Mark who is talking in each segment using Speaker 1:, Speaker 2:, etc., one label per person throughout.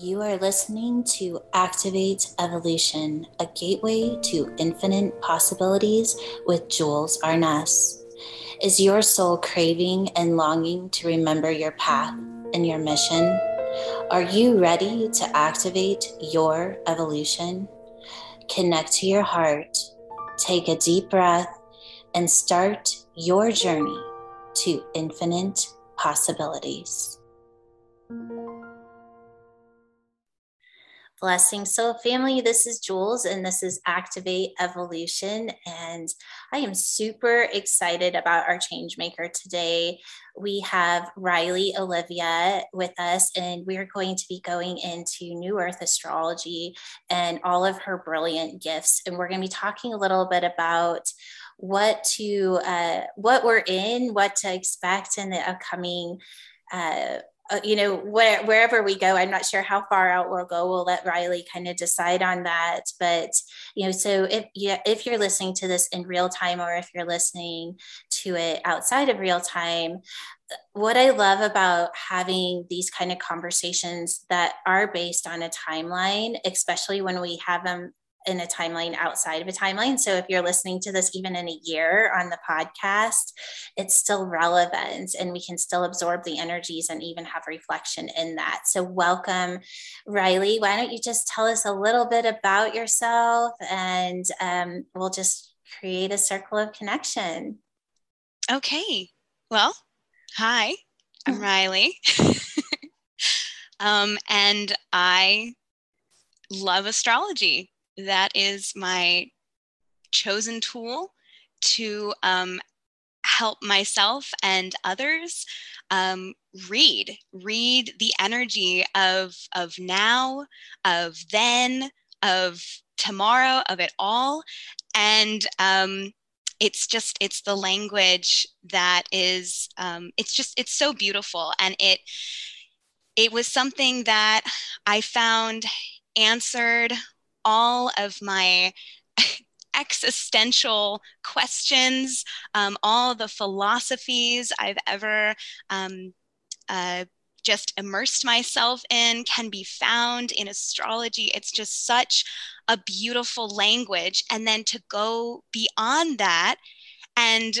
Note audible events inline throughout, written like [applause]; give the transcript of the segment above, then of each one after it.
Speaker 1: You are listening to Activate Evolution, a gateway to infinite possibilities with Jules Arness. Is your soul craving and longing to remember your path and your mission? Are you ready to activate your evolution? Connect to your heart, take a deep breath, and start your journey to infinite possibilities. Blessing So, family, this is Jules and this is Activate Evolution. And I am super excited about our change maker today. We have Riley Olivia with us, and we're going to be going into New Earth astrology and all of her brilliant gifts. And we're going to be talking a little bit about what to uh, what we're in, what to expect in the upcoming uh, uh, you know, where, wherever we go, I'm not sure how far out we'll go. We'll let Riley kind of decide on that. But, you know, so if, yeah, if you're listening to this in real time or if you're listening to it outside of real time, what I love about having these kind of conversations that are based on a timeline, especially when we have them in a timeline outside of a timeline. So if you're listening to this even in a year on the podcast, it's still relevant and we can still absorb the energies and even have reflection in that. So welcome, Riley. Why don't you just tell us a little bit about yourself and um, we'll just create a circle of connection.
Speaker 2: Okay. Well, hi, I'm mm-hmm. Riley. [laughs] um, and I love astrology that is my chosen tool to um, help myself and others um, read read the energy of of now of then of tomorrow of it all. And um, it's just it's the language that is um, it's just it's so beautiful. And it it was something that i found answered all of my [laughs] existential questions, um, all the philosophies I've ever um, uh, just immersed myself in can be found in astrology. It's just such a beautiful language. And then to go beyond that and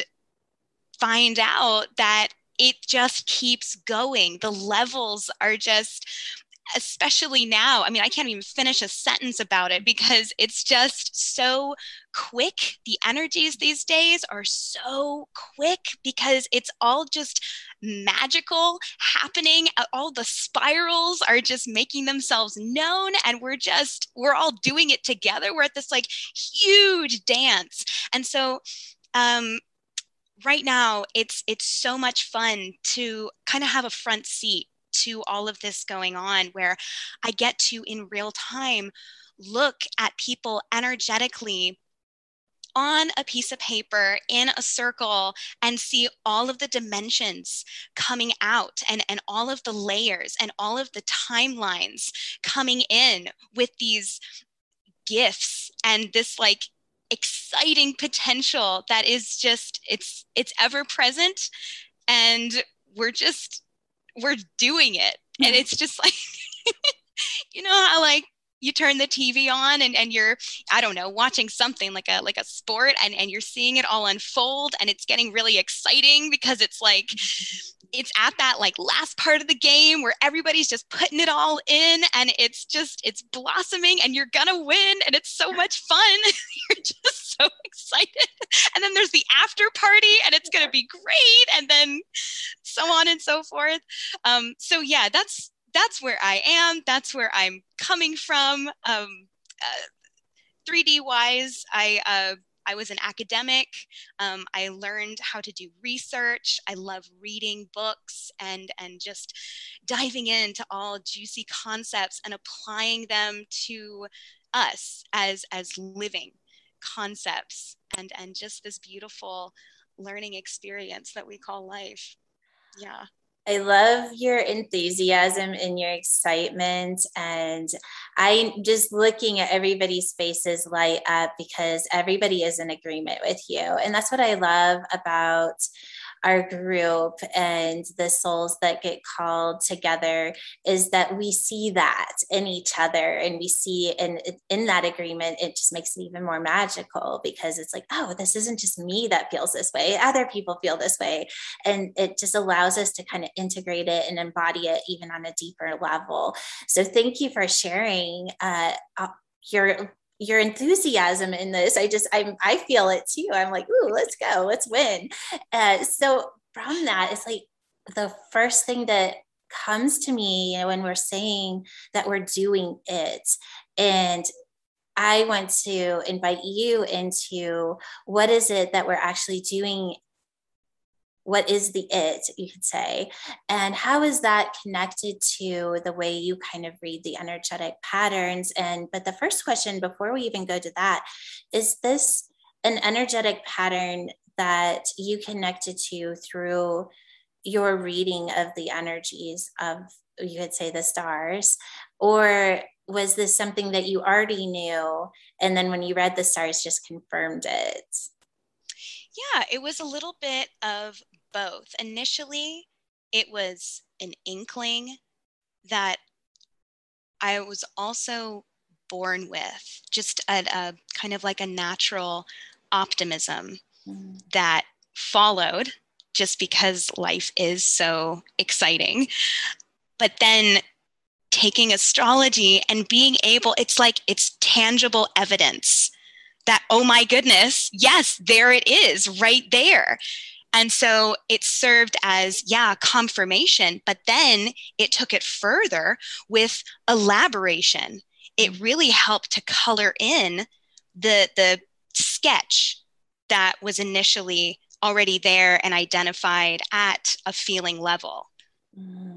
Speaker 2: find out that it just keeps going. The levels are just especially now. I mean, I can't even finish a sentence about it because it's just so quick. The energies these days are so quick because it's all just magical happening. All the spirals are just making themselves known, and we're just, we're all doing it together. We're at this like huge dance. And so, um, right now it's it's so much fun to kind of have a front seat to all of this going on where I get to in real time look at people energetically on a piece of paper in a circle and see all of the dimensions coming out and, and all of the layers and all of the timelines coming in with these gifts and this like exciting potential that is just it's it's ever present and we're just we're doing it. And it's just like, [laughs] you know how like you turn the TV on and, and you're, I don't know, watching something like a like a sport and, and you're seeing it all unfold and it's getting really exciting because it's like it's at that like last part of the game where everybody's just putting it all in and it's just it's blossoming and you're gonna win and it's so much fun. [laughs] you're just so excited. And then there's the after party and it's gonna be great and then so on and so forth. Um, so yeah, that's that's where I am. That's where I'm coming from. Um, uh, 3D wise, I uh, I was an academic. Um, I learned how to do research. I love reading books and and just diving into all juicy concepts and applying them to us as as living concepts and and just this beautiful learning experience that we call life. Yeah.
Speaker 1: I love your enthusiasm and your excitement. And I'm just looking at everybody's faces light up because everybody is in agreement with you. And that's what I love about our group and the souls that get called together is that we see that in each other and we see in in that agreement it just makes it even more magical because it's like oh this isn't just me that feels this way. Other people feel this way. And it just allows us to kind of integrate it and embody it even on a deeper level. So thank you for sharing uh, uh your your enthusiasm in this. I just I'm I feel it too. I'm like, ooh, let's go, let's win. Uh, so from that, it's like the first thing that comes to me you know, when we're saying that we're doing it, and I want to invite you into what is it that we're actually doing what is the it you could say? And how is that connected to the way you kind of read the energetic patterns? And but the first question before we even go to that is this an energetic pattern that you connected to through your reading of the energies of you could say the stars? Or was this something that you already knew and then when you read the stars just confirmed it?
Speaker 2: Yeah, it was a little bit of both. Initially, it was an inkling that I was also born with, just a, a kind of like a natural optimism mm. that followed just because life is so exciting. But then taking astrology and being able, it's like it's tangible evidence that, oh my goodness, yes, there it is right there. And so it served as, yeah, confirmation, but then it took it further with elaboration. It really helped to color in the, the sketch that was initially already there and identified at a feeling level.
Speaker 1: Mm.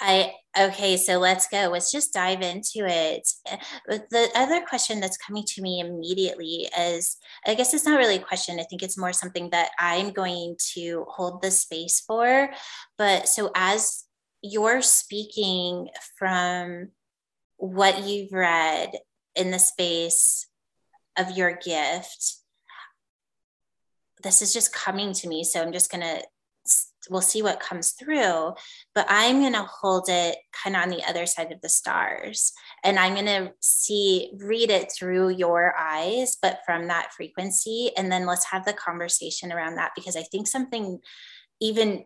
Speaker 1: I okay, so let's go. Let's just dive into it. Eh, the other question that's coming to me immediately is I guess it's not really a question. I think it's more something that I'm going to hold the space for. But so as you're speaking from what you've read in the space of your gift, this is just coming to me. So I'm just going to we'll see what comes through but i'm going to hold it kind of on the other side of the stars and i'm going to see read it through your eyes but from that frequency and then let's have the conversation around that because i think something even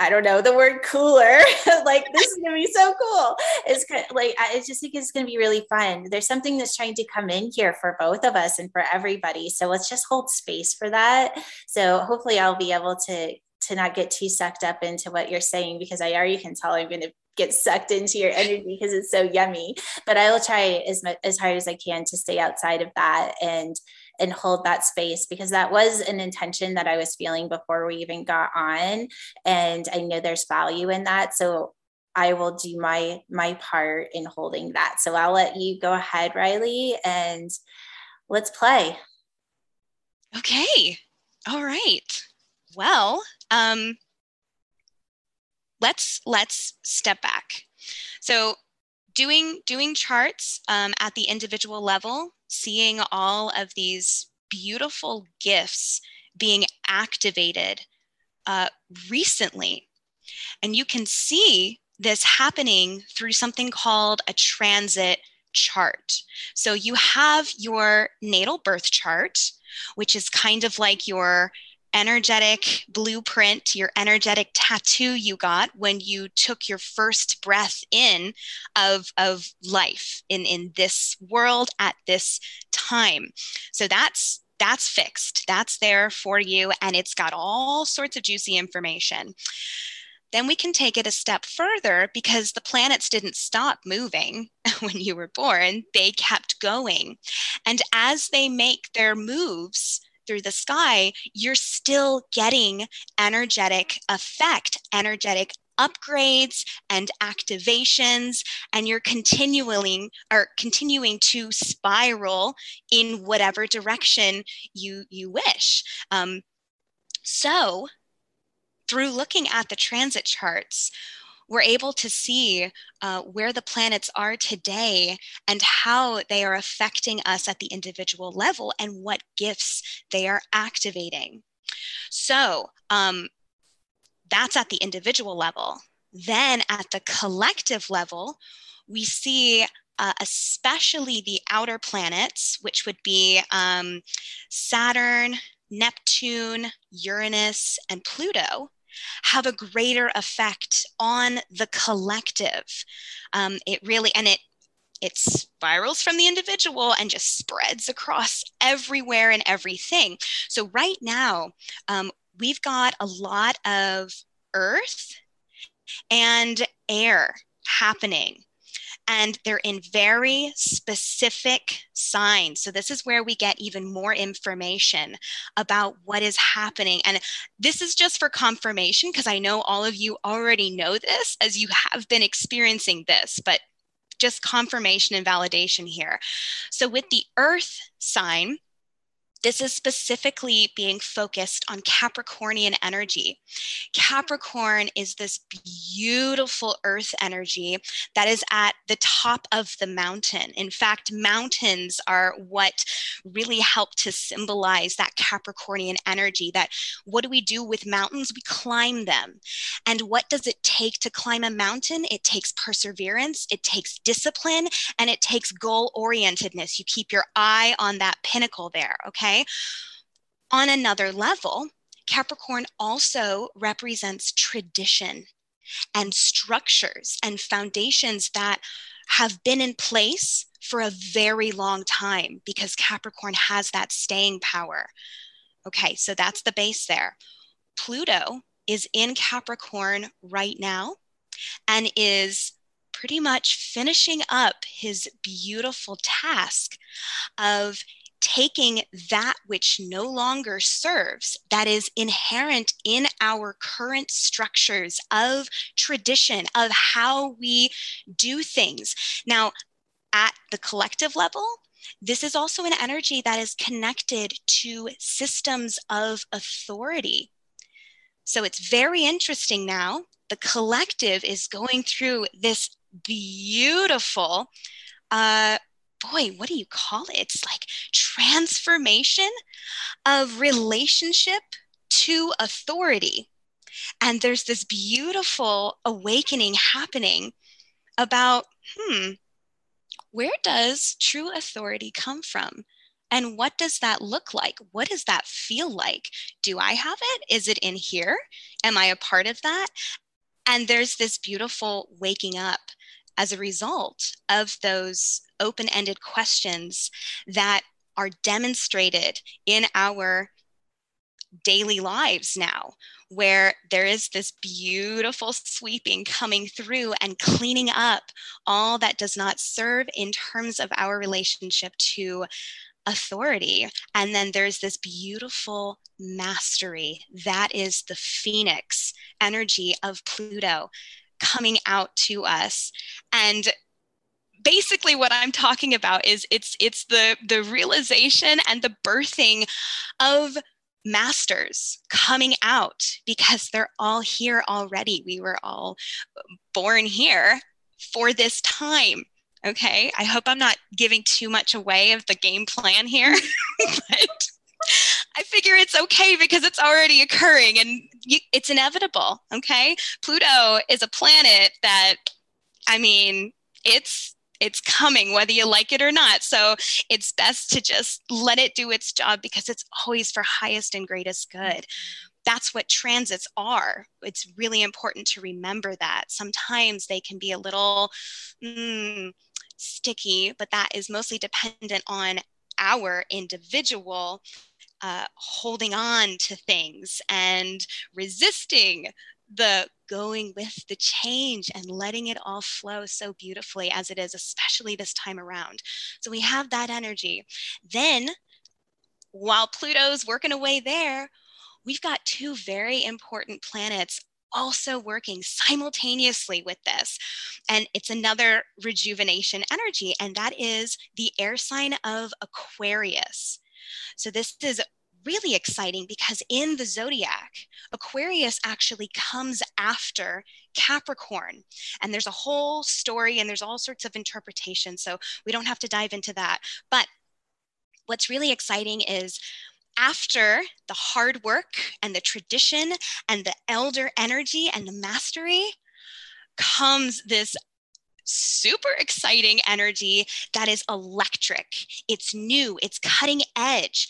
Speaker 1: I don't know the word cooler. [laughs] like this is gonna be so cool. It's like I just think it's gonna be really fun. There's something that's trying to come in here for both of us and for everybody. So let's just hold space for that. So hopefully I'll be able to to not get too sucked up into what you're saying because I already can tell I'm going to get sucked into your energy because it's so yummy. But I will try as much as hard as I can to stay outside of that and and hold that space because that was an intention that I was feeling before we even got on and I know there's value in that so I will do my my part in holding that. So I'll let you go ahead Riley and let's play.
Speaker 2: Okay. All right. Well, um, let's let's step back. So doing doing charts um, at the individual level, seeing all of these beautiful gifts being activated uh, recently, and you can see this happening through something called a transit chart. So you have your natal birth chart, which is kind of like your energetic blueprint, your energetic tattoo you got when you took your first breath in of, of life in, in this world at this time. So that's that's fixed. That's there for you and it's got all sorts of juicy information. Then we can take it a step further because the planets didn't stop moving [laughs] when you were born, they kept going. And as they make their moves, through the sky, you're still getting energetic effect, energetic upgrades and activations and you're continuing or continuing to spiral in whatever direction you you wish. Um, so through looking at the transit charts we're able to see uh, where the planets are today and how they are affecting us at the individual level and what gifts they are activating. So um, that's at the individual level. Then at the collective level, we see uh, especially the outer planets, which would be um, Saturn, Neptune, Uranus, and Pluto, have a greater effect on the collective. Um, it really, and it it spirals from the individual and just spreads across everywhere and everything. So right now, um, we've got a lot of earth and air happening and they're in very specific signs. So, this is where we get even more information about what is happening. And this is just for confirmation because I know all of you already know this as you have been experiencing this, but just confirmation and validation here. So, with the earth sign, this is specifically being focused on Capricornian energy. Capricorn is this beautiful earth energy that is at the top of the mountain. In fact, mountains are what really help to symbolize that Capricornian energy. That what do we do with mountains? We climb them. And what does it take to climb a mountain? It takes perseverance, it takes discipline, and it takes goal orientedness. You keep your eye on that pinnacle there, okay? Okay. On another level, Capricorn also represents tradition and structures and foundations that have been in place for a very long time because Capricorn has that staying power. Okay, so that's the base there. Pluto is in Capricorn right now and is pretty much finishing up his beautiful task of taking that which no longer serves, that is inherent in our current structures of tradition, of how we do things. Now, at the collective level, this is also an energy that is connected to systems of authority. So it's very interesting now. The collective is going through this beautiful uh, boy, what do you call it? It's like transformation of relationship to authority. And there's this beautiful awakening happening about, hmm, where does true authority come from? And what does that look like? What does that feel like? Do I have it? Is it in here? Am I a part of that? And there's this beautiful waking up as a result of those open ended questions that are demonstrated in our daily lives now, where there is this beautiful sweeping coming through and cleaning up all that does not serve in terms of our relationship to authority. And then there's this beautiful mastery that is the phoenix energy of Pluto coming out to us. And basically what i'm talking about is it's it's the the realization and the birthing of masters coming out because they're all here already. We were all born here for this time. Okay. I hope i'm not giving too much away of the game plan here [laughs] but I figure it's okay because it's already occurring and you, it's inevitable. Okay. Pluto is a planet that, I mean, it's it's coming whether you like it or not so it's best to just let it do its job because it's always for highest and greatest good that's what transits are it's really important to remember that sometimes they can be a little mm, sticky but that is mostly dependent on our individual uh, holding on to things and resisting the going with the change and letting it all flow so beautifully as it is, especially this time around. So we have that energy. Then, while Pluto's working away there, we've got two very important planets also working simultaneously with this. And it's another rejuvenation energy, and that is the air sign of Aquarius. So this is really exciting because in the zodiac, Aquarius actually comes after Capricorn. And there's a whole story and there's all sorts of interpretations. So we don't have to dive into that. But what's really exciting is after the hard work and the tradition and the elder energy and the mastery comes this super exciting energy that is electric. It's new, it's cutting edge,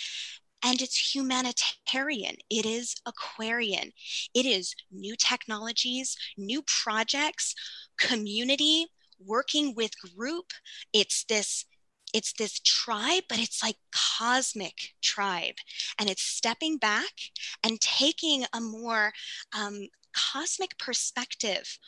Speaker 2: and it's humanitarian. It is Aquarian. It is new technologies, new projects, community, working with group. It's this it's this tribe, but it's like cosmic tribe. And it's stepping back and taking a more um, cosmic perspective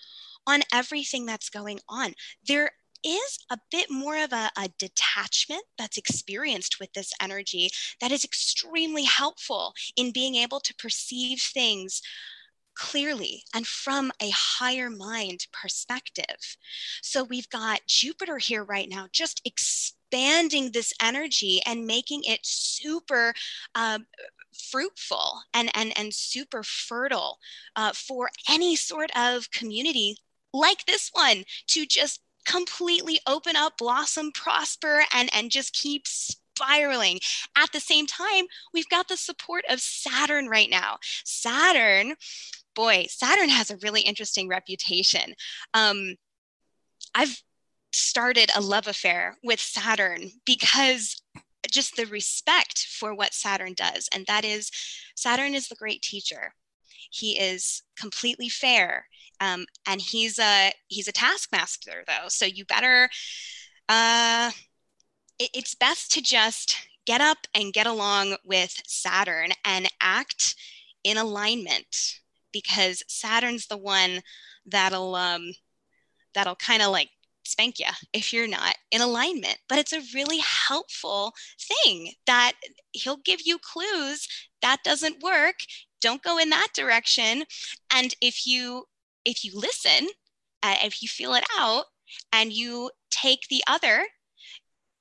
Speaker 2: on everything that's going on. There is a bit more of a, a, detachment that's experienced with this energy that is extremely helpful in being able to perceive things clearly and from a higher mind perspective. So we've got Jupiter here right now, just expanding this energy and making it super. Um, fruitful and, and, and super fertile uh, for any sort of community like this one to just completely open up, blossom, prosper, and, and just keep spiraling. At the same time, we've got the support of Saturn right now. Saturn, boy, Saturn has a really interesting reputation. Um, I've started a love affair with Saturn because just the respect for what Saturn does. And that is, Saturn is the great teacher. He is completely fair. Um, and he's a he's a taskmaster though, so you better. Uh, it, it's best to just get up and get along with Saturn and act in alignment because Saturn's the one that'll um, that'll kind of like spank you if you're not in alignment. But it's a really helpful thing that he'll give you clues that doesn't work. Don't go in that direction. And if you if you listen, uh, if you feel it out and you take the other,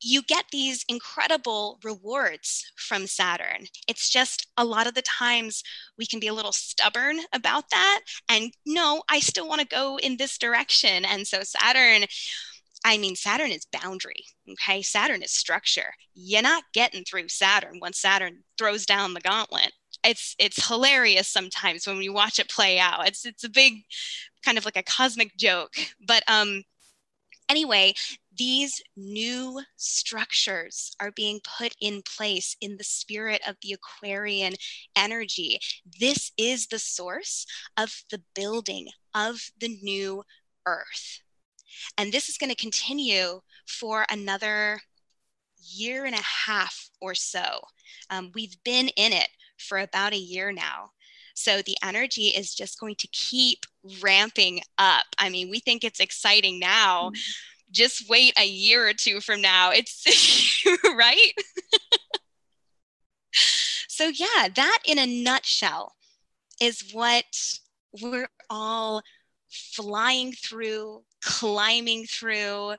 Speaker 2: you get these incredible rewards from Saturn. It's just a lot of the times we can be a little stubborn about that. And no, I still want to go in this direction. And so Saturn, I mean, Saturn is boundary. Okay. Saturn is structure. You're not getting through Saturn once Saturn throws down the gauntlet it's it's hilarious sometimes when we watch it play out. It's it's a big kind of like a cosmic joke. But um anyway, these new structures are being put in place in the spirit of the Aquarian energy. This is the source of the building of the new earth. And this is going to continue for another year and a half or so. Um, we've been in it for about a year now. So the energy is just going to keep ramping up. I mean, we think it's exciting now. Mm-hmm. Just wait a year or two from now. It's [laughs] right. [laughs] so, yeah, that in a nutshell is what we're all flying through, climbing through,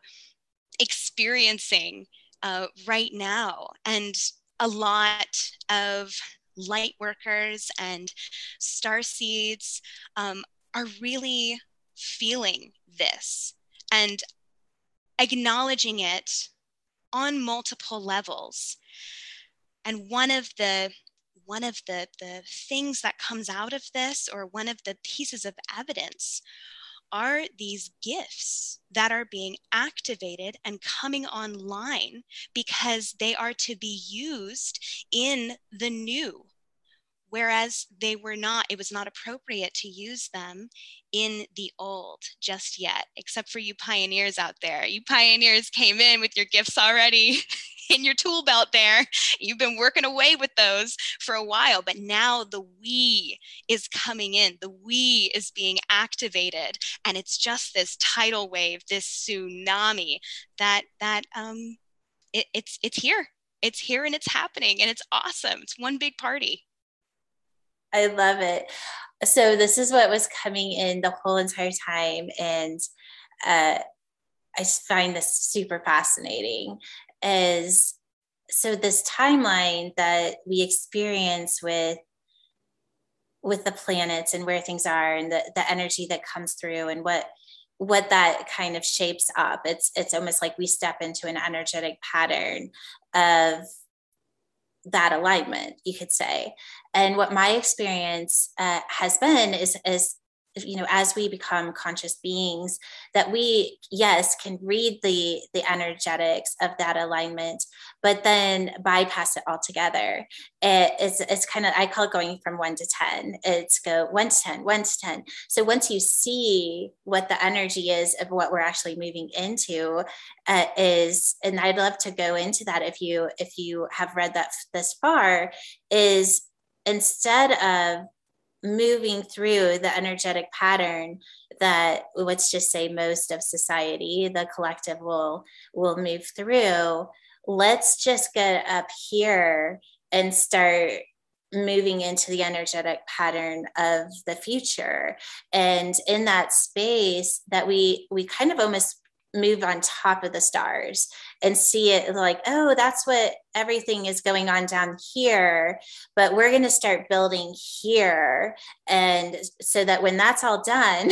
Speaker 2: experiencing uh, right now. And a lot of light workers and star seeds um, are really feeling this and acknowledging it on multiple levels. And one of the one of the the things that comes out of this or one of the pieces of evidence are these gifts that are being activated and coming online because they are to be used in the new whereas they were not it was not appropriate to use them in the old just yet except for you pioneers out there you pioneers came in with your gifts already [laughs] in your tool belt there. You've been working away with those for a while, but now the we is coming in. The we is being activated, and it's just this tidal wave, this tsunami that that um, it, it's it's here. It's here and it's happening, and it's awesome. It's one big party.
Speaker 1: I love it. So this is what was coming in the whole entire time, and uh, I find this super fascinating is so this timeline that we experience with with the planets and where things are and the, the energy that comes through and what what that kind of shapes up it's it's almost like we step into an energetic pattern of that alignment, you could say. And what my experience uh, has been is, is you know as we become conscious beings that we yes can read the the energetics of that alignment but then bypass it altogether. It, it's it's kind of i call it going from 1 to 10 it's go 1 to ten one to 10 so once you see what the energy is of what we're actually moving into uh, is and i'd love to go into that if you if you have read that this far is instead of moving through the energetic pattern that let's just say most of society the collective will will move through let's just get up here and start moving into the energetic pattern of the future. And in that space that we we kind of almost move on top of the stars and see it like, oh, that's what everything is going on down here. But we're going to start building here. And so that when that's all done,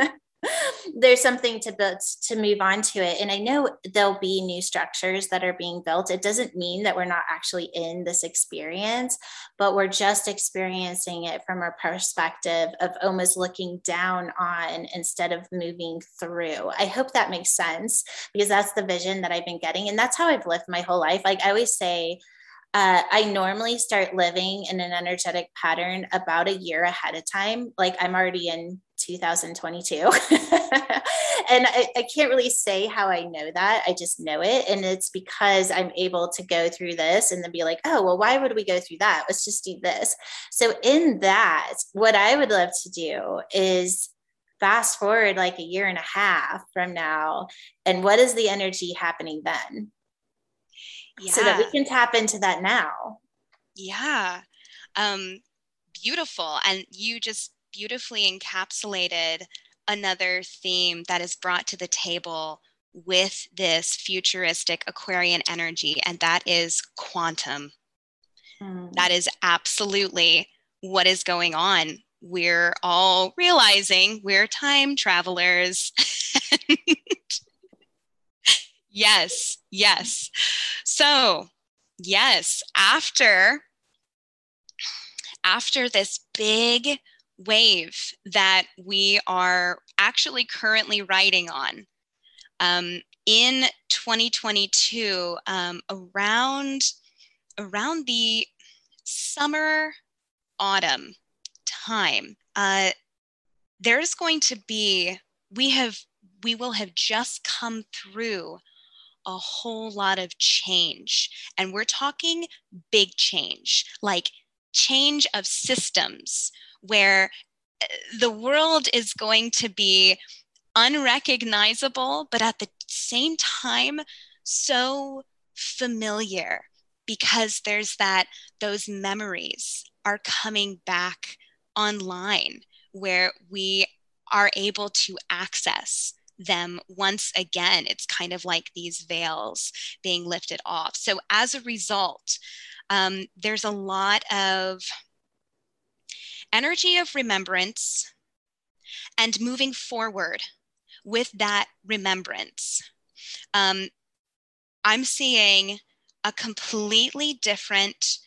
Speaker 1: [laughs] [laughs] there's something to build to move on to it. And i know there'll be new structures that are being built. It doesn't mean that we're not actually in this experience but we're just experiencing it from a perspective of almost looking down on instead of moving through. I hope that makes sense because that's the vision that i've been getting and that's how i've lived my whole life. Like i always say uh, I normally start living in an energetic pattern about a year ahead of time. Like I'm already in 2022. [laughs] and I, I, can't really say how I know that. I just know it. And it's because I'm able to go through this and then be like, oh, well, why would we go through that? Let's just do this. So, in that, what I would love to do is fast forward like a year and a half from now. And what is the energy happening then? Yeah. So that we can tap into that now.
Speaker 2: Yeah. Um, beautiful. And you just beautifully encapsulated another theme that is brought to the table with this futuristic Aquarian energy, and that is quantum. Mm. That is absolutely what is going on. We're all realizing we're time travelers. [laughs] yes, yes. So, yes, after after this big wave that we are actually currently riding on. Um, in 2022, um, around around the summer autumn time, uh, there's going to be we have we will have just come through a whole lot of change. And we're talking big change, like change of systems, where eh, the world is going to be unrecognizable, but at the same time, so familiar because there's that, those memories are coming back online where we are able to access them once again. It's kind of like these veils being lifted off. So, as a result, um, there's a lot of energy of remembrance and moving forward with that remembrance. Um, I'm seeing a completely different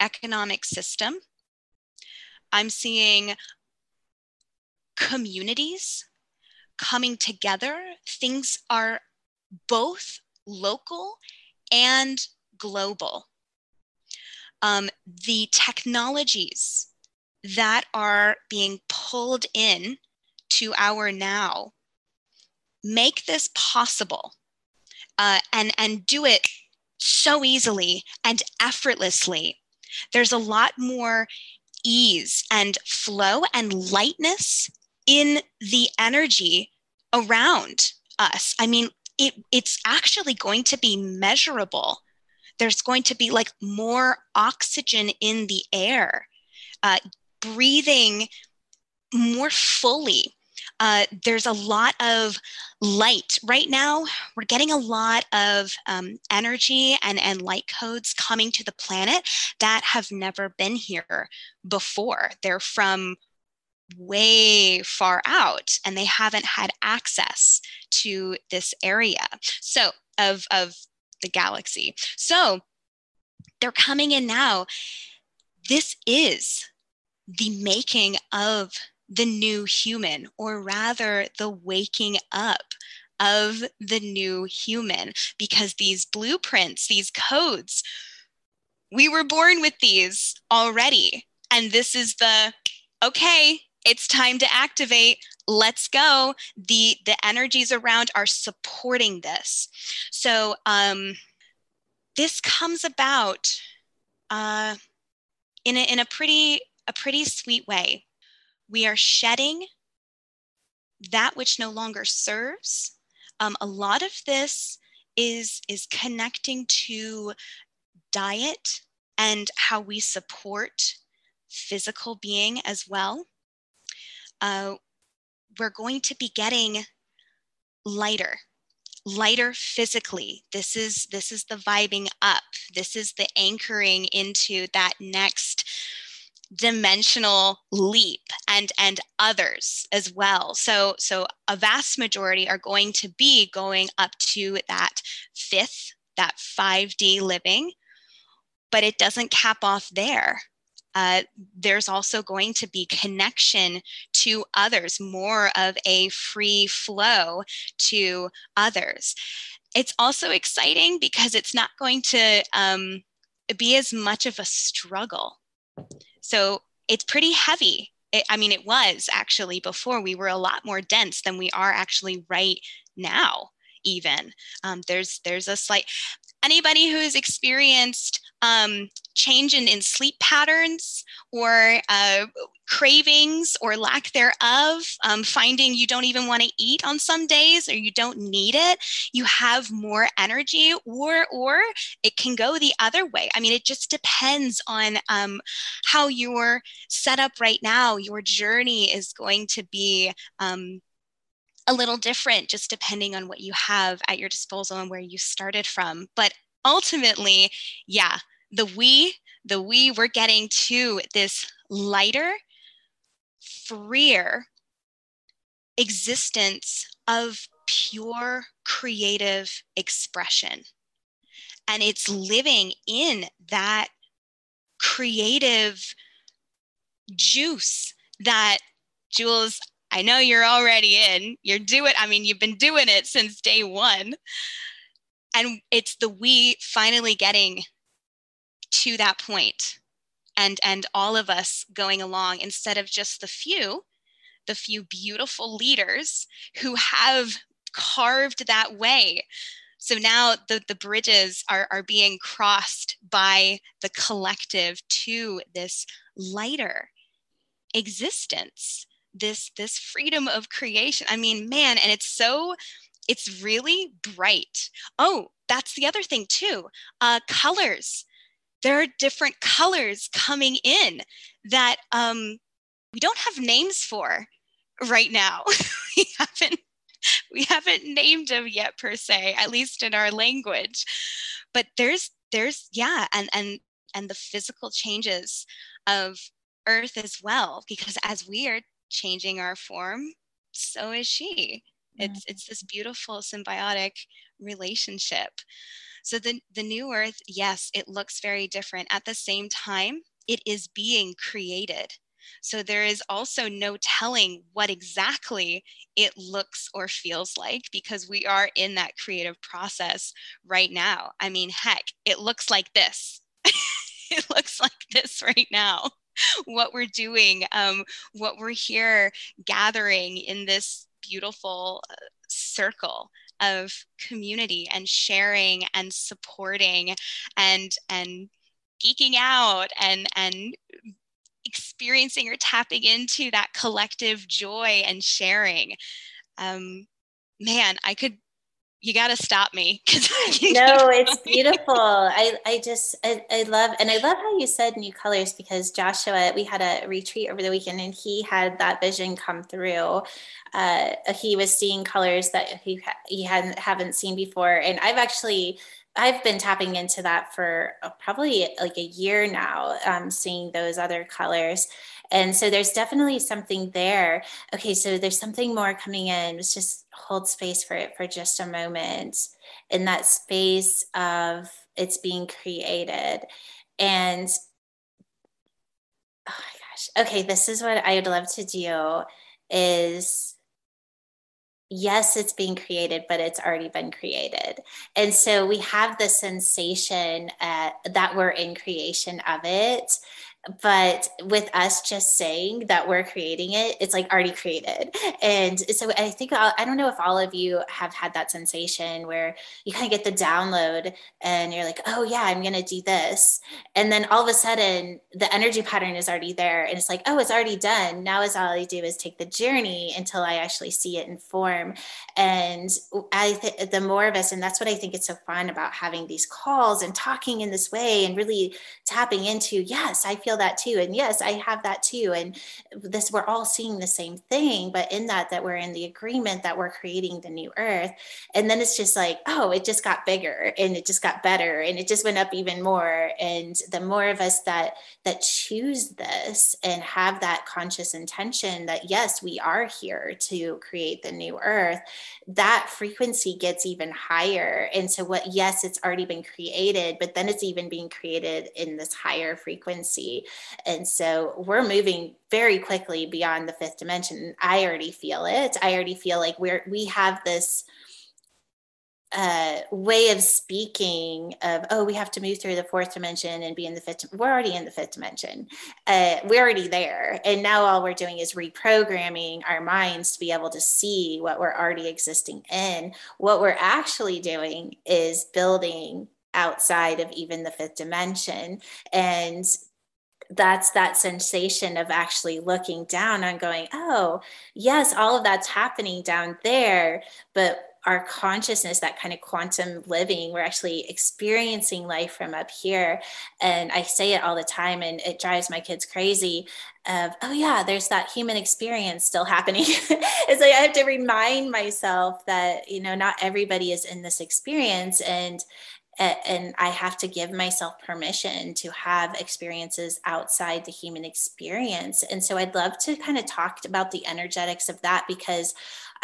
Speaker 2: economic system. I'm seeing communities coming together. Things are both local and global. Um, the technologies that are being pulled in to our now. Make this possible uh, and and do it so easily and effortlessly. There's a lot more ease and flow and lightness in the energy around us. I mean it, it's actually going to be measurable. There's going to be like more oxygen in the air. Uh, breathing more fully. Uh, there's a lot of light right now. We're getting a lot of um, energy and, and light codes coming to the planet that have never been here before. They're from way far out and they haven't had access to this area so of, of the galaxy so they're coming in now. This is the making of the new human, or rather, the waking up of the new human, because these blueprints, these codes, we were born with these already. And this is the okay, it's time to activate. Let's go. The the energies around are supporting this. So um this comes about uh in a in a pretty a pretty sweet way. We are shedding that which no longer serves. Um, a lot of this is is connecting to diet and how we support physical being as well. Uh, we're going to be getting lighter lighter physically. This is this is the vibing up. This is the anchoring into that next dimensional leap and and others as well so so a vast majority are going to be going up to that fifth that 5d living but it doesn't cap off there uh, there's also going to be connection to others, more of a free flow to others. It's also exciting because it's not going to um, be as much of a struggle. So it's pretty heavy. It, I mean, it was actually before we were a lot more dense than we are actually right now. Even um, there's there's a slight anybody who's experienced um, change in, in sleep patterns or uh, cravings or lack thereof, um, finding you don't even want to eat on some days or you don't need it, you have more energy, or or it can go the other way. I mean, it just depends on um, how you're set up right now. Your journey is going to be. Um, a little different just depending on what you have at your disposal and where you started from. But ultimately, yeah, the we, the we, we're getting to this lighter, freer existence of pure creative expression. And it's living in that creative juice that Jules, I know you're already in. You're doing, it. I mean, you've been doing it since day one. And it's the we finally getting to that point and and all of us going along instead of just the few the few beautiful leaders who have carved that way so now the, the bridges are, are being crossed by the collective to this lighter existence this this freedom of creation i mean man and it's so it's really bright oh that's the other thing too uh colors there are different colors coming in that um, we don't have names for right now. [laughs] we haven't we haven't named them yet per se, at least in our language. But there's there's yeah, and and and the physical changes of Earth as well, because as we are changing our form, so is she. It's it's this beautiful symbiotic relationship. So the, the new earth, yes, it looks very different. At the same time, it is being created. So there is also no telling what exactly it looks or feels like because we are in that creative process right now. I mean, heck, it looks like this. [laughs] it looks like this right now. [laughs] What we're doing, um, what we're here gathering in this beautiful uh, circle of community and sharing and supporting and and geeking out and and experiencing or tapping into that collective joy and sharing. Um man i could you got to stop me [laughs]
Speaker 1: no it's [laughs] beautiful i i just I, I love and i love how you said new colors because joshua we had a retreat over the weekend and he had that vision come through uh, he was seeing colors that he he hadn't haven't seen before, and I've actually I've been tapping into that for uh, probably like a year now, um, seeing those other colors. And so there's definitely something there. Okay, so there's something more coming in. Let's just hold space for it for just a moment in that space of it's being created. And oh my gosh, okay, this is what I would love to do is yes, it's being created, but it's already been created. And so we have the sensation uh, that we're in creation of it but with us just saying that we're creating it it's like already created. And so i think I'll, i do not know if all of you have had that sensation where you kind of get the download and you're like oh yeah i'm going to do this. And then all of a sudden the energy pattern is already there and it's like oh it's already done. Now is all i do is take the journey until i actually see it in form. And i think the more of us and that's what i think it's so fun about having these calls and talking in this way and really tapping into yes i feel feel that too and yes i have that too and this we're all seeing the same thing but in that that we're in the agreement that we're creating the new earth and then it's just like oh it just got bigger and it just got better and it just went up even more and the more of us that that choose this and have that conscious intention that yes we are here to create the new earth that frequency gets even higher and so what yes it's already been created but then it's even being created in this higher frequency and so we're moving very quickly beyond the fifth dimension. I already feel it. I already feel like we're we have this uh, way of speaking of oh we have to move through the fourth dimension and be in the fifth we're already in the fifth dimension uh, we're already there and now all we're doing is reprogramming our minds to be able to see what we're already existing in what we're actually doing is building outside of even the fifth dimension and that's that sensation of actually looking down and going, oh, yes, all of that's happening down there, but our consciousness, that kind of quantum living, we're actually experiencing life from up here. And I say it all the time, and it drives my kids crazy. Of oh yeah, there's that human experience still happening. [laughs] it's like I have to remind myself that you know not everybody is in this experience, and and I have to give myself permission to have experiences outside the human experience. And so I'd love to kind of talk about the energetics of that because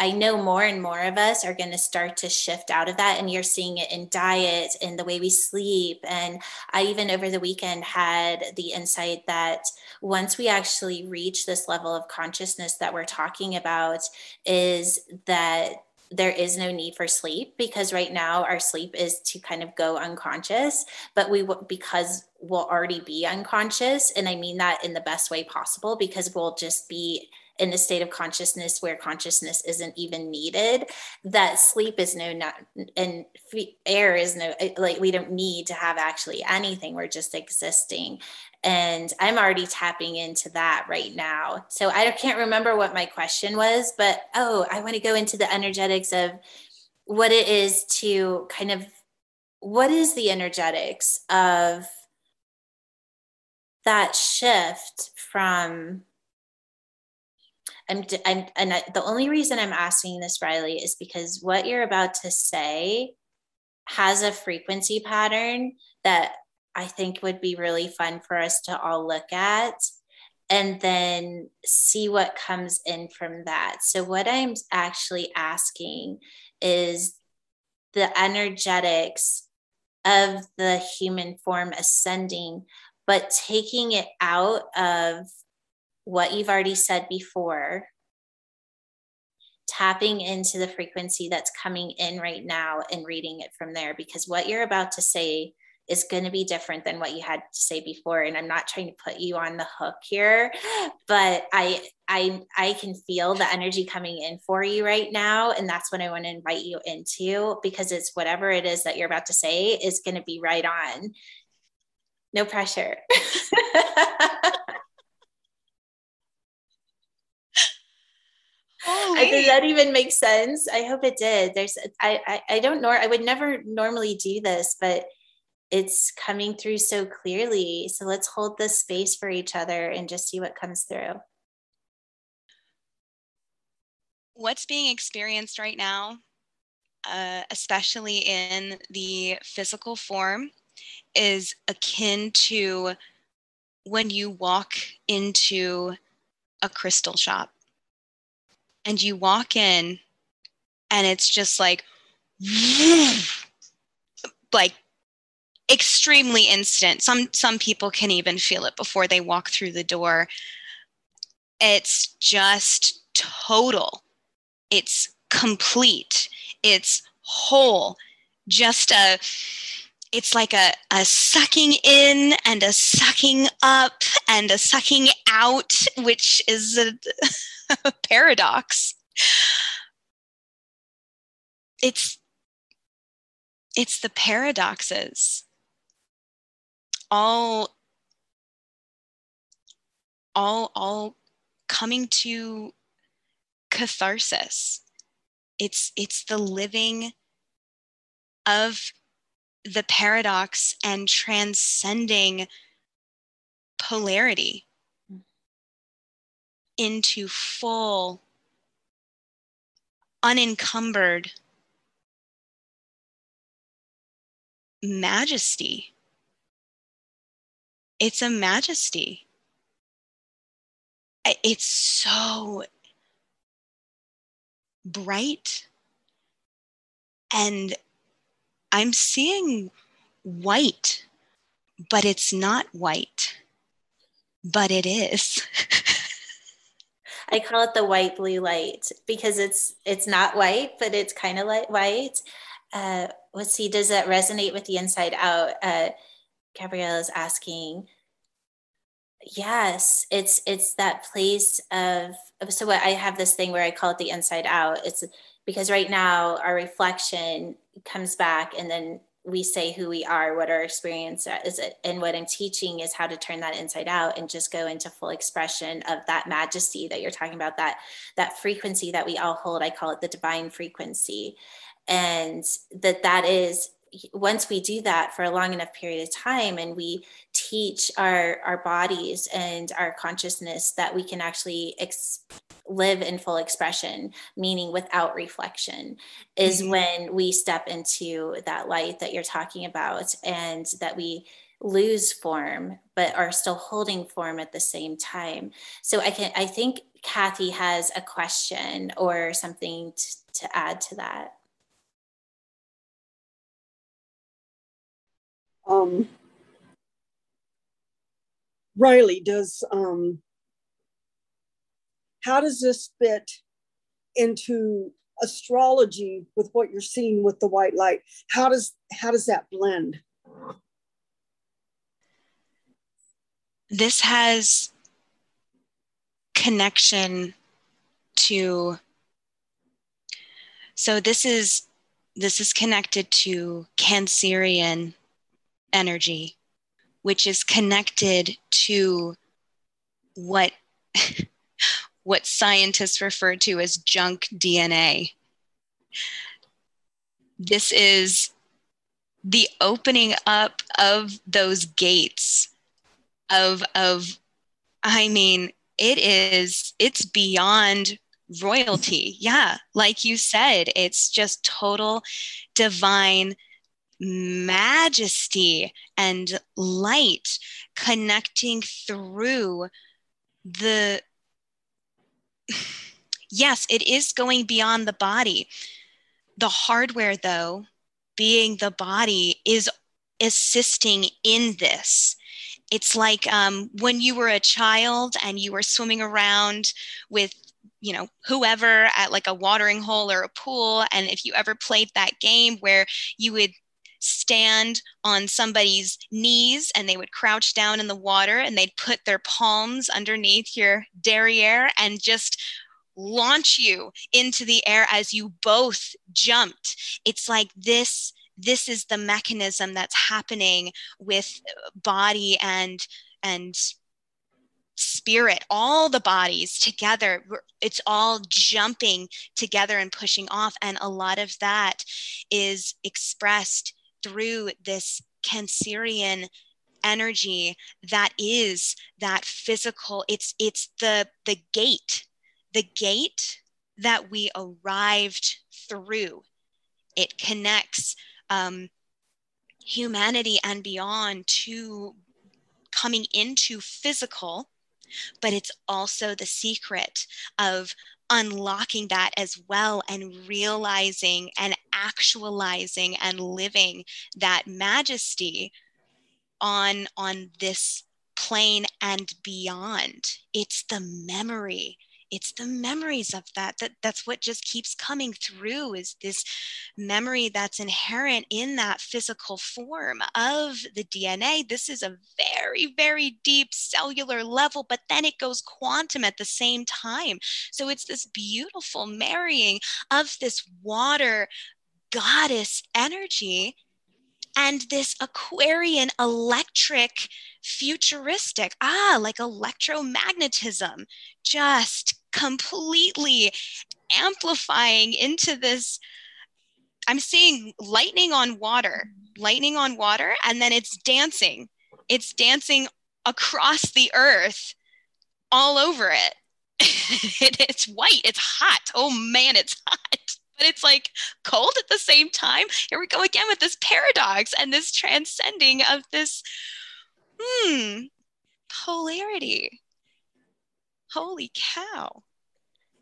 Speaker 1: I know more and more of us are going to start to shift out of that. And you're seeing it in diet and the way we sleep. And I even over the weekend had the insight that once we actually reach this level of consciousness that we're talking about, is that there is no need for sleep because right now our sleep is to kind of go unconscious but we because we'll already be unconscious and i mean that in the best way possible because we'll just be in a state of consciousness where consciousness isn't even needed that sleep is no not and air is no like we don't need to have actually anything. We're just existing and i'm already tapping into that right now. So i can't remember what my question was but oh i want to go into the energetics of what it is to kind of what is the energetics of that shift from I'm, I'm and I, the only reason I'm asking this, Riley, is because what you're about to say has a frequency pattern that I think would be really fun for us to all look at and then see what comes in from that. So, what I'm actually asking is the energetics of the human form ascending, but taking it out of what you've already said before, tapping into the frequency that's coming in right now and reading it from there, because what you're about to say is going to be different than what you had to say before and i'm not trying to put you on the hook here but i i i can feel the energy coming in for you right now and that's what i want to invite you into because it's whatever it is that you're about to say is going to be right on no pressure [laughs] did that even make sense? I hope it did. There's, I, I, I don't know. I would never normally do this, but it's coming through so clearly. So let's hold this space for each other and just see what comes through.
Speaker 2: what's being experienced right now, uh, especially in the physical form, is akin to when you walk into a crystal shop and you walk in and it's just like [laughs] like extremely instant. Some some people can even feel it before they walk through the door. It's just total. It's complete. It's whole. Just a it's like a, a sucking in and a sucking up and a sucking out which is a, [laughs] a paradox. It's it's the paradoxes all all all coming to catharsis. It's it's the living of the paradox and transcending polarity into full unencumbered majesty it's a majesty it's so bright and I'm seeing white, but it's not white, but it is.
Speaker 1: I call it the white blue light because it's it's not white, but it's kind of like white. Uh, let's see, does that resonate with the inside out? Uh, Gabrielle is asking. Yes, it's it's that place of so what I have this thing where I call it the inside out. It's because right now our reflection comes back and then we say who we are, what our experience is, and what I'm teaching is how to turn that inside out and just go into full expression of that majesty that you're talking about, that that frequency that we all hold. I call it the divine frequency, and that that is once we do that for a long enough period of time and we teach our our bodies and our consciousness that we can actually ex- live in full expression meaning without reflection is mm-hmm. when we step into that light that you're talking about and that we lose form but are still holding form at the same time so i can i think kathy has a question or something to add to that
Speaker 3: Um, Riley, does um, how does this fit into astrology with what you're seeing with the white light? How does how does that blend?
Speaker 2: This has connection to so this is this is connected to cancerian energy, which is connected to what, [laughs] what scientists refer to as junk DNA. This is the opening up of those gates of, of I mean, it is, it's beyond royalty. Yeah, like you said, it's just total divine majesty and light connecting through the yes it is going beyond the body. The hardware though being the body is assisting in this. It's like um, when you were a child and you were swimming around with you know whoever at like a watering hole or a pool and if you ever played that game where you would stand on somebody's knees and they would crouch down in the water and they'd put their palms underneath your derriere and just launch you into the air as you both jumped. It's like this this is the mechanism that's happening with body and and spirit all the bodies together it's all jumping together and pushing off and a lot of that is expressed through this cancerian energy that is that physical it's it's the the gate the gate that we arrived through. It connects um, humanity and beyond to coming into physical, but it's also the secret of unlocking that as well and realizing and actualizing and living that majesty on on this plane and beyond. It's the memory it's the memories of that that that's what just keeps coming through is this memory that's inherent in that physical form of the dna this is a very very deep cellular level but then it goes quantum at the same time. So it's this beautiful marrying of this water goddess energy and this Aquarian electric futuristic, ah, like electromagnetism, just completely amplifying into this. I'm seeing lightning on water, lightning on water, and then it's dancing. It's dancing across the earth all over [laughs] it. it's white, it's hot. Oh man, it's hot but it's like cold at the same time. Here we go again with this paradox and this transcending of this hmm polarity. Holy cow.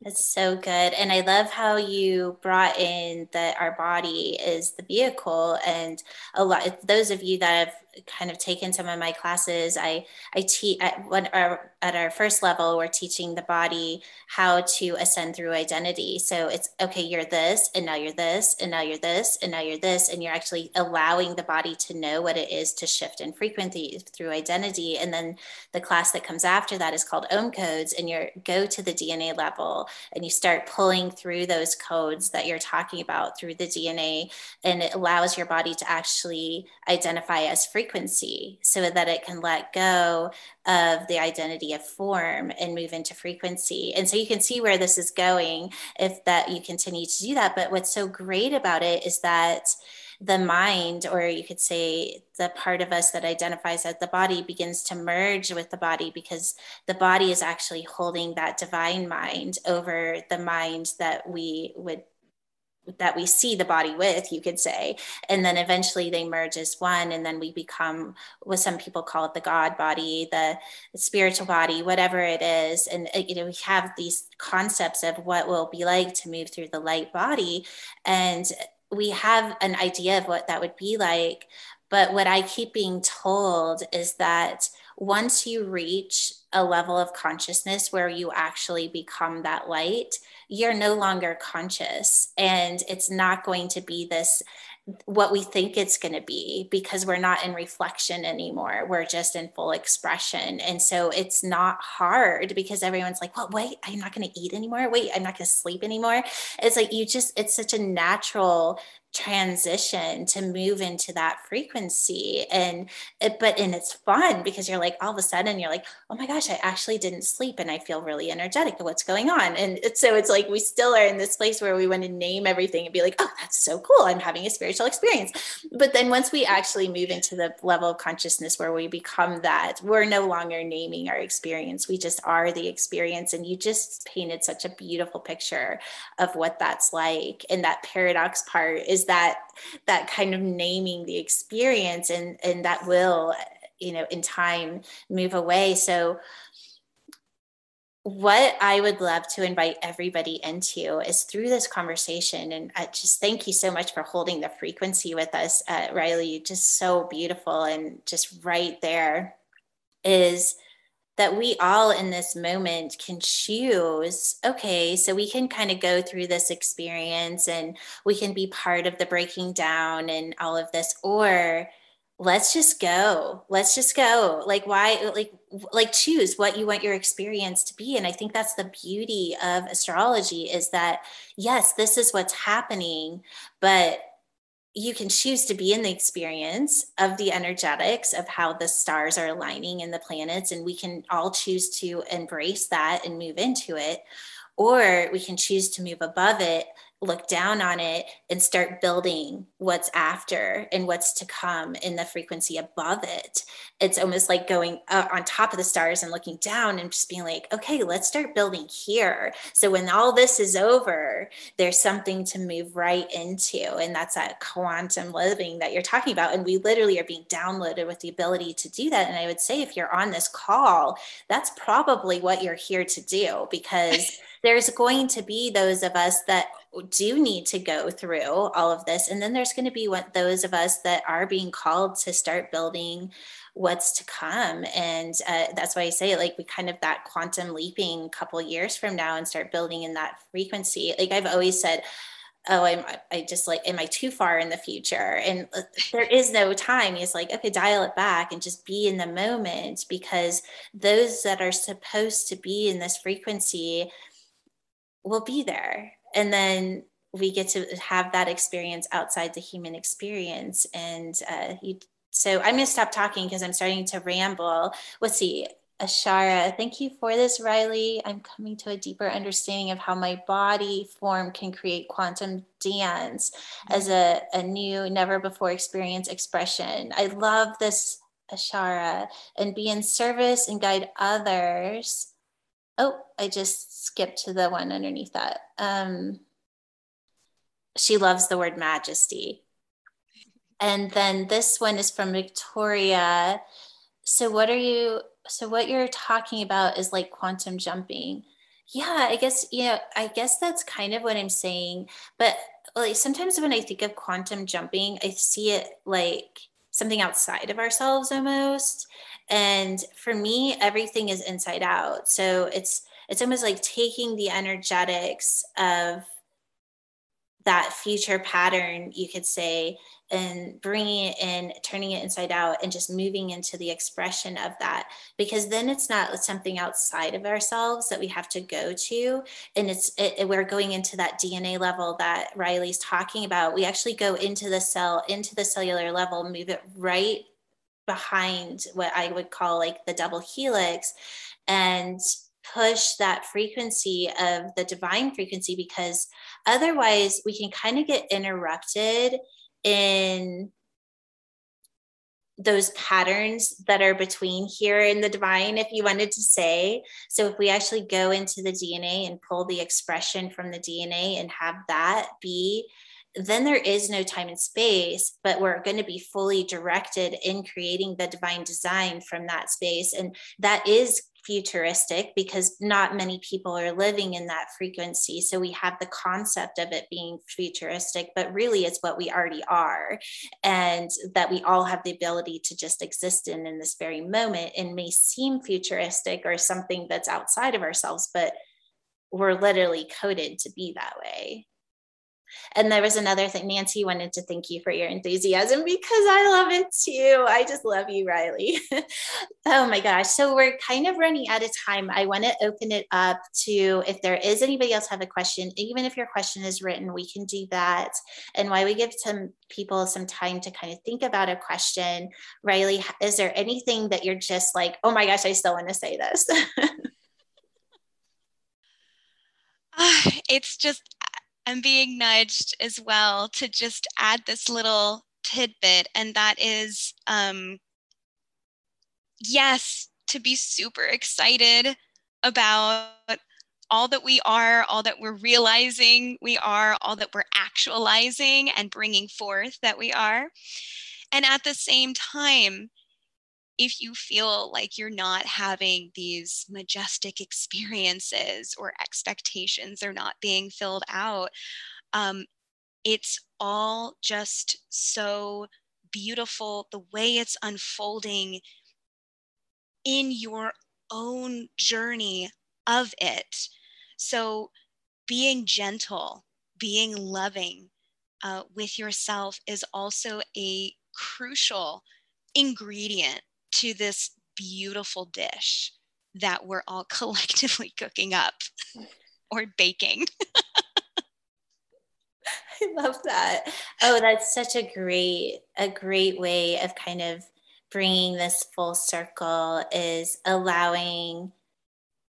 Speaker 1: That's so good. And I love how you brought in that our body is the vehicle. And a lot, those of you that have kind of taken some of my classes. I I teach at our uh, at our first level, we're teaching the body how to ascend through identity. So it's okay, you're this, and now you're this, and now you're this, and now you're this, and you're actually allowing the body to know what it is to shift in frequency through identity. And then the class that comes after that is called Om codes, and you go to the DNA level and you start pulling through those codes that you're talking about through the DNA, and it allows your body to actually identify as frequency frequency so that it can let go of the identity of form and move into frequency. And so you can see where this is going if that you continue to do that. But what's so great about it is that the mind, or you could say the part of us that identifies as the body, begins to merge with the body because the body is actually holding that divine mind over the mind that we would that we see the body with, you could say. And then eventually they merge as one. And then we become what some people call it the God body, the, spiritual body, whatever it is. And, uh, you know, we have these concepts of what will be like to move through the light body. And we have an idea of what that would be like. But what I keep being told is that once you reach a level of consciousness where you actually become that light, you're no longer conscious. And it's not going to be this what we think it's going to be because we're not in reflection anymore. We're just in full expression. And so it's not hard because everyone's like, well, wait, I'm not going to eat anymore. Wait, I'm not going to sleep anymore. It's like you just, it's such a natural transition to move into that frequency and it, but and it's fun because you're like all of a sudden you're like oh my gosh i actually didn't sleep and i feel really energetic what's going on? And so it's like we still are in this place where we want to name everything and be like oh that's so cool i'm having a spiritual experience. But then once we actually move into the level of consciousness where we become that we're no longer naming our experience we just are the experience and you just painted such a beautiful picture of what that's like. And that paradox part is that that kind of naming the experience and and that will you know in time move away so what I would love to invite everybody into is through this conversation. And I just thank you so much for holding the frequency with us, uh, Riley. Just so beautiful and just right there is that we all in this moment can choose okay so we can kind of go through this experience and we can be part of the breaking down and all of this or let's just go. Let's just go. Like why like like choose what you want your experience to be and i think that's the beauty of astrology is that yes this is what's happening but you can choose to be in the experience of the energetics of how the stars are aligning and the planets and we can all choose to embrace that and move into it or we can choose to move above it look down on it and start building what's after and what's to come in the frequency above it. It's almost like going uh, on top of the stars and looking down and just being like, okay, let's start building here. So when all this is over, there's something to move right into. And that's that quantum living that you're talking about. And we literally are being downloaded with the ability to do that. And I would say, if you're on this call, that's probably what you're here to do because [laughs] there's going to be those of us that do need to go through all of this. And then there's going to be what those of us that are being called to start building what's to come. And uh, that's why i say like we kind of that quantum leaping couple years from now and start building in that frequency. Like i've always said oh i'm i just like am i too far in the future? And uh, there is no time. He's like okay dial it back and just be in the moment because those that are supposed to be in this frequency will be there and then we get to have that experience outside the human experience. And uh, you so i'm going to stop talking because i'm starting to ramble. Let's see. Ashara thank you for this riley. I'm coming to a deeper understanding of how my body form can create quantum dance as a, a new never before experience expression. I love this ashara and be in service and guide others oh i just skipped to the one underneath that. Um, she loves the word majesty. And then this one is from Victoria. So, what are you? So, what you're talking about is like quantum jumping. Yeah, I guess, yeah, I guess that's kind of what I'm saying. But like sometimes when I think of quantum jumping, I see it like something outside of ourselves almost. And for me, everything is inside out. So, it's it's almost like taking the energetics of that future pattern, you could say, and bringing it in, turning it inside out, and just moving into the expression of that. Because then it's not something outside of ourselves that we have to go to, and it's it, we're going into that DNA level that Riley's talking about. We actually go into the cell, into the cellular level, move it right behind what I would call like the double helix, and push that frequency of the divine frequency because otherwise we can kind of get interrupted in those patterns that are between here and the divine, if you wanted to say. So, if we actually go into the DNA and pull the expression from the DNA and have that be then there is no time and space, but we're going to be fully directed in creating the divine design from that space. And that is futuristic because not many people are living in that frequency. So we have the concept of it being futuristic, but really it's what we already are. And that we all have the ability to just exist in in this very moment and may seem futuristic or something that's outside of ourselves, but we're literally coded to be that way. And there was another thing, Nancy wanted to thank you for your enthusiasm because I love it too. I just love you, Riley. [laughs] oh my gosh. So we're kind of running out of time. I want to open it up to if there is anybody else have a question, even if your question is written, we can do that. And why we give some people some time to kind of think about a question, Riley, is there anything that you're just like, oh my gosh, I still want to say this? [laughs] [sighs]
Speaker 2: it's just I'm being nudged as well to just add this little tidbit, and that is um, yes, to be super excited about all that we are, all that we're realizing we are, all that we're actualizing and bringing forth that we are. And at the same time, if you feel like you're not having these majestic experiences or expectations are not being filled out, um, it's all just so beautiful the way it's unfolding in your own journey of it. So, being gentle, being loving uh, with yourself is also a crucial ingredient to this beautiful dish that we're all [laughs] collectively cooking up [laughs] or baking. [laughs]
Speaker 1: I love that. Oh, that's such a great a great way of kind of bringing this full circle is allowing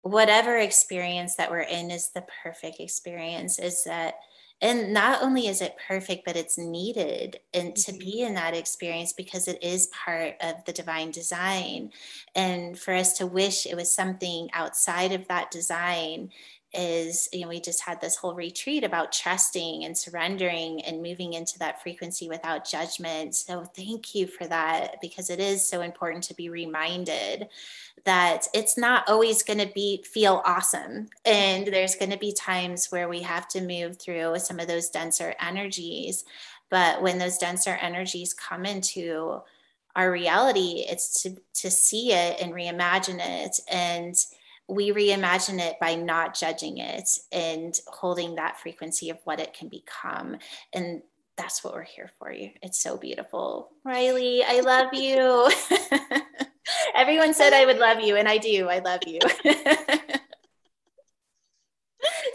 Speaker 1: whatever experience that we're in is the perfect experience is that and not only is it perfect but it's needed and mm-hmm. to be in that experience because it is part of the divine design and for us to wish it was something outside of that design is you know we just had this whole retreat about trusting and surrendering and moving into that frequency without judgment. So thank you for that because it is so important to be reminded that it's not always going to be feel awesome. And there's going to be times where we have to move through some of those denser energies. But when those denser energies come into our reality it's to to see it and reimagine it. And we reimagine it by not judging it and holding that frequency of what it can become. And that's what we're here for you. It's so beautiful. Riley, I love you. [laughs] Everyone said I would love you, and I do. I love you. [laughs]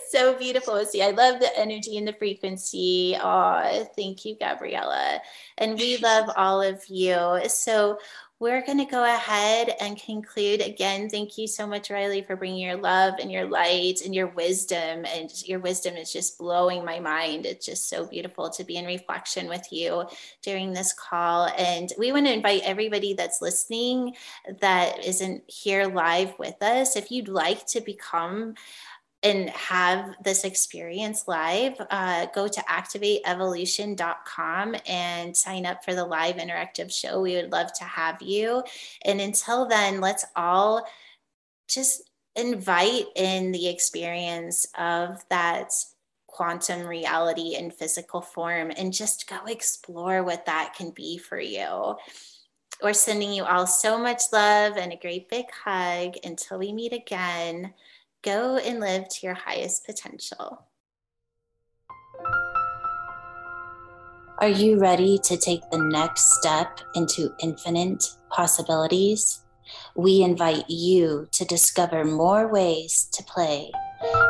Speaker 1: so beautiful. See, I love the energy and the frequency. Oh, thank you, Gabriella. And we love all of you. So, we're going to go ahead and conclude. Again, thank you so much, Riley, for bringing your love and your light and your wisdom. And your wisdom is just blowing my mind. It's just so beautiful to be in reflection with you during this call. And we want to invite everybody that's listening that isn't here live with us, if you'd like to become and have this experience live, uh, go to activateevolution.com and sign up for the live interactive show. We would love to have you. And until then, let's all just invite in the experience of that quantum reality in physical form and just go explore what that can be for you. We're sending you all so much love and a great big hug until we meet again. Go and live to your highest potential. Are you ready to take the next step into infinite possibilities? We invite you to discover more ways to play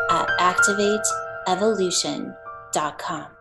Speaker 1: at activateevolution.com.